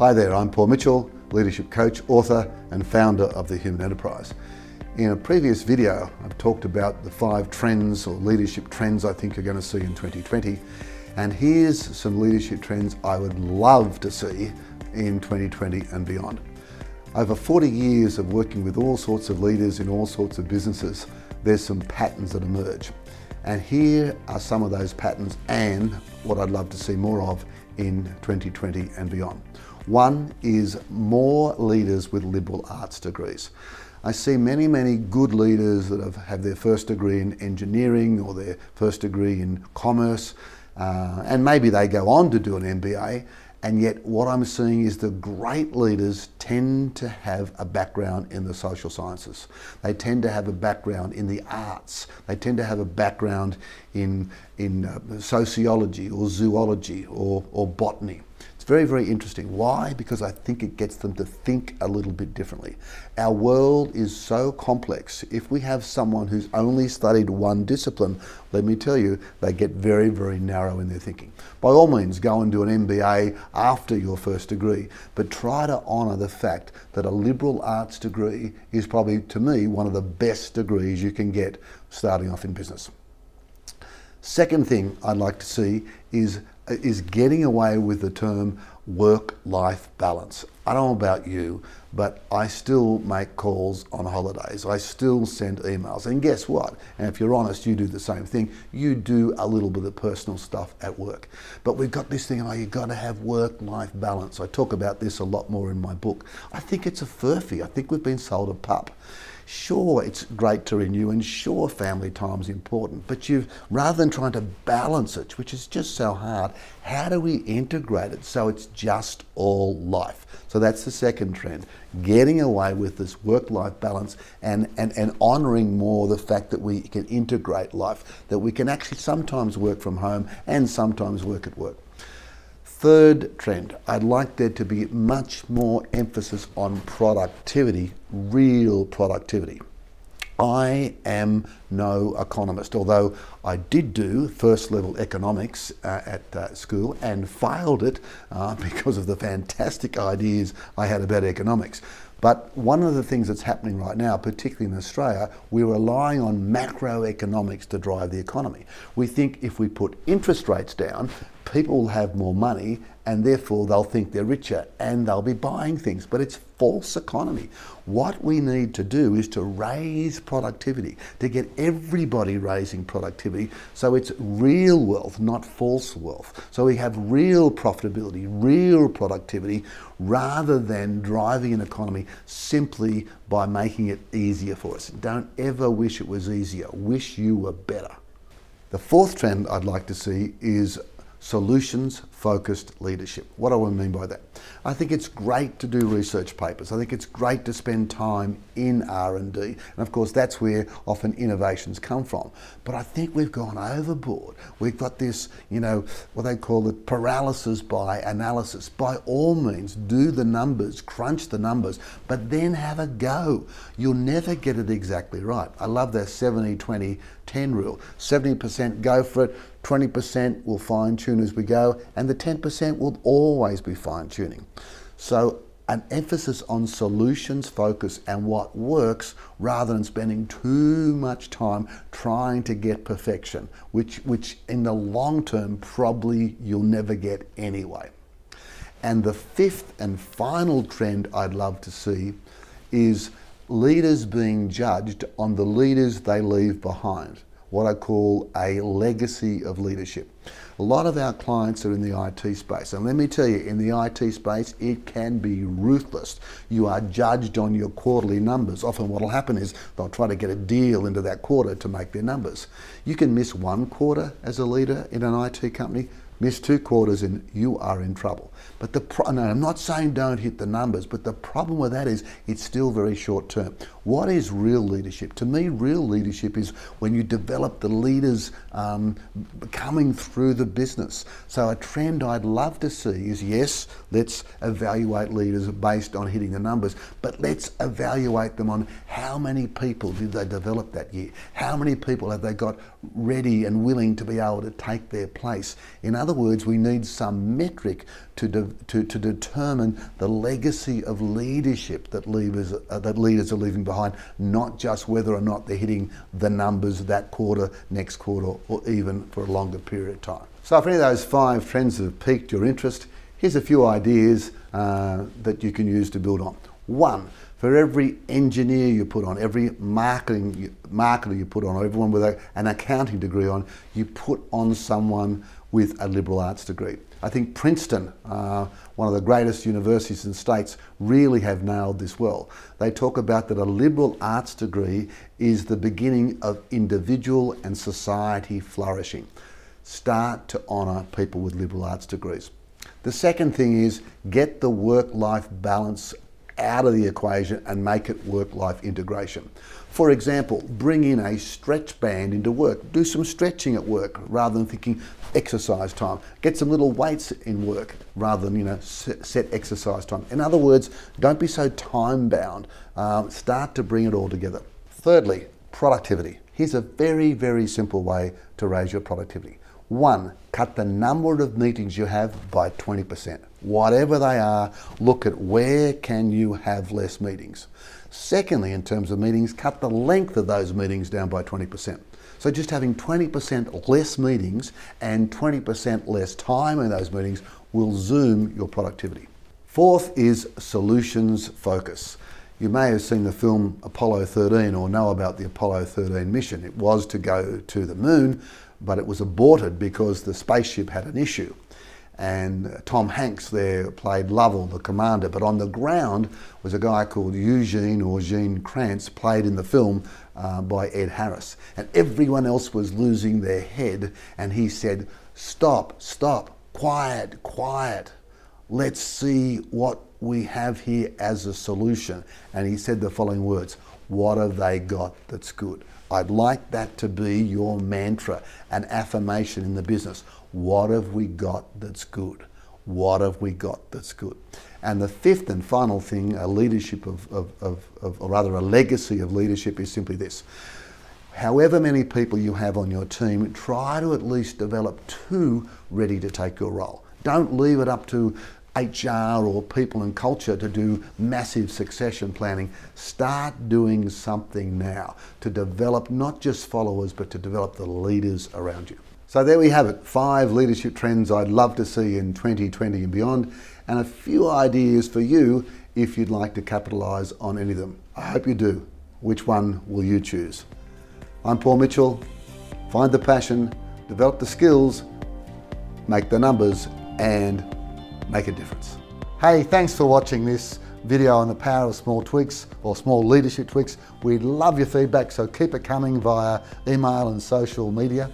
Hi there, I'm Paul Mitchell, leadership coach, author, and founder of The Human Enterprise. In a previous video, I've talked about the five trends or leadership trends I think you're going to see in 2020. And here's some leadership trends I would love to see in 2020 and beyond. Over 40 years of working with all sorts of leaders in all sorts of businesses, there's some patterns that emerge. And here are some of those patterns and what I'd love to see more of in 2020 and beyond. One is more leaders with liberal arts degrees. I see many, many good leaders that have, have their first degree in engineering or their first degree in commerce, uh, and maybe they go on to do an MBA. And yet, what I'm seeing is the great leaders tend to have a background in the social sciences. They tend to have a background in the arts. They tend to have a background in, in uh, sociology or zoology or, or botany very, very interesting. Why? Because I think it gets them to think a little bit differently. Our world is so complex. If we have someone who's only studied one discipline, let me tell you, they get very, very narrow in their thinking. By all means, go and do an MBA after your first degree, but try to honour the fact that a liberal arts degree is probably, to me, one of the best degrees you can get starting off in business. Second thing I'd like to see is is getting away with the term work-life balance. I don't know about you, but I still make calls on holidays. I still send emails. And guess what? And if you're honest, you do the same thing. You do a little bit of personal stuff at work. But we've got this thing, oh, you've got to have work-life balance. I talk about this a lot more in my book. I think it's a furphy. I think we've been sold a pup. Sure, it's great to renew, and sure, family time is important. But you've rather than trying to balance it, which is just so hard, how do we integrate it so it's just all life? So that's the second trend: getting away with this work-life balance and and and honouring more the fact that we can integrate life, that we can actually sometimes work from home and sometimes work at work. Third trend, I'd like there to be much more emphasis on productivity, real productivity. I am no economist, although I did do first level economics uh, at uh, school and failed it uh, because of the fantastic ideas I had about economics. But one of the things that's happening right now, particularly in Australia, we're relying on macroeconomics to drive the economy. We think if we put interest rates down, people will have more money and therefore they'll think they're richer and they'll be buying things. But it's false economy. What we need to do is to raise productivity, to get everybody raising productivity so it's real wealth, not false wealth. So we have real profitability, real productivity, rather than driving an economy simply by making it easier for us. Don't ever wish it was easier, wish you were better. The fourth trend I'd like to see is solutions focused leadership. What do I mean by that? I think it's great to do research papers. I think it's great to spend time in R&D. And of course that's where often innovations come from. But I think we've gone overboard. We've got this, you know, what they call it paralysis by analysis. By all means do the numbers, crunch the numbers, but then have a go. You'll never get it exactly right. I love that 70 20 10 rule. 70% go for it, 20% will fine tune as we go, and the 10% will always be fine tuning. So an emphasis on solutions focus and what works rather than spending too much time trying to get perfection, which, which in the long term probably you'll never get anyway. And the fifth and final trend I'd love to see is leaders being judged on the leaders they leave behind what I call a legacy of leadership. A lot of our clients are in the IT space, and let me tell you, in the IT space, it can be ruthless. You are judged on your quarterly numbers. Often, what will happen is they'll try to get a deal into that quarter to make their numbers. You can miss one quarter as a leader in an IT company, miss two quarters and you are in trouble. But the pro- no, I'm not saying don't hit the numbers, but the problem with that is it's still very short term. What is real leadership? To me, real leadership is when you develop the leaders um, coming through the business. So a trend I'd love to see is yes, let's evaluate leaders based on hitting the numbers, but let's evaluate them on how many people did they develop that year? How many people have they got ready and willing to be able to take their place. In other words, we need some metric to, de to, to determine the legacy of leadership that leaders, uh, that leaders are leaving behind, not just whether or not they're hitting the numbers that quarter, next quarter, or even for a longer period of time. So if any of those five trends have piqued your interest, here's a few ideas uh, that you can use to build on. One, for every engineer you put on, every marketing marketer you put on, everyone with a, an accounting degree on, you put on someone with a liberal arts degree. I think Princeton, uh, one of the greatest universities in States, really have nailed this well. They talk about that a liberal arts degree is the beginning of individual and society flourishing. Start to honour people with liberal arts degrees. The second thing is get the work-life balance out of the equation and make it work-life integration. For example, bring in a stretch band into work. Do some stretching at work rather than thinking exercise time. Get some little weights in work rather than you know set exercise time. In other words, don't be so time bound. Um, start to bring it all together. Thirdly, productivity. Here's a very, very simple way to raise your productivity. One, cut the number of meetings you have by 20%. Whatever they are, look at where can you have less meetings. Secondly, in terms of meetings, cut the length of those meetings down by 20%. So just having 20% less meetings and 20% less time in those meetings will zoom your productivity. Fourth is solutions focus. You may have seen the film Apollo 13 or know about the Apollo 13 mission. It was to go to the moon, but it was aborted because the spaceship had an issue. And Tom Hanks there played Lovell, the commander, but on the ground was a guy called Eugene or Gene Kranz, played in the film uh, by Ed Harris. And everyone else was losing their head, and he said, Stop, stop, quiet, quiet. Let's see what we have here as a solution. And he said the following words What have they got that's good? I'd like that to be your mantra, an affirmation in the business. What have we got that's good? What have we got that's good? And the fifth and final thing, a leadership of, of, of, of, or rather a legacy of leadership, is simply this. However many people you have on your team, try to at least develop two ready to take your role. Don't leave it up to HR or people and culture to do massive succession planning. Start doing something now to develop not just followers, but to develop the leaders around you. So there we have it, five leadership trends I'd love to see in 2020 and beyond, and a few ideas for you if you'd like to capitalise on any of them. I hope you do. Which one will you choose? I'm Paul Mitchell. Find the passion, develop the skills, make the numbers, and make a difference. Hey, thanks for watching this video on the power of small tweaks or small leadership tweaks. We'd love your feedback, so keep it coming via email and social media.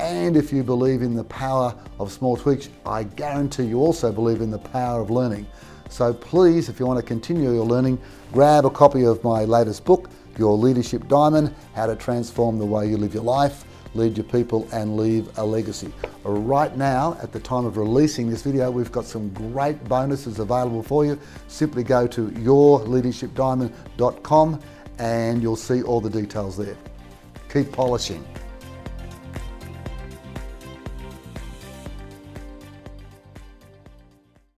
And if you believe in the power of small tweaks, I guarantee you also believe in the power of learning. So please, if you want to continue your learning, grab a copy of my latest book, Your Leadership Diamond, How to Transform the Way You Live Your Life lead your people and leave a legacy. Right now, at the time of releasing this video, we've got some great bonuses available for you. Simply go to yourleadershipdiamond.com and you'll see all the details there. Keep polishing.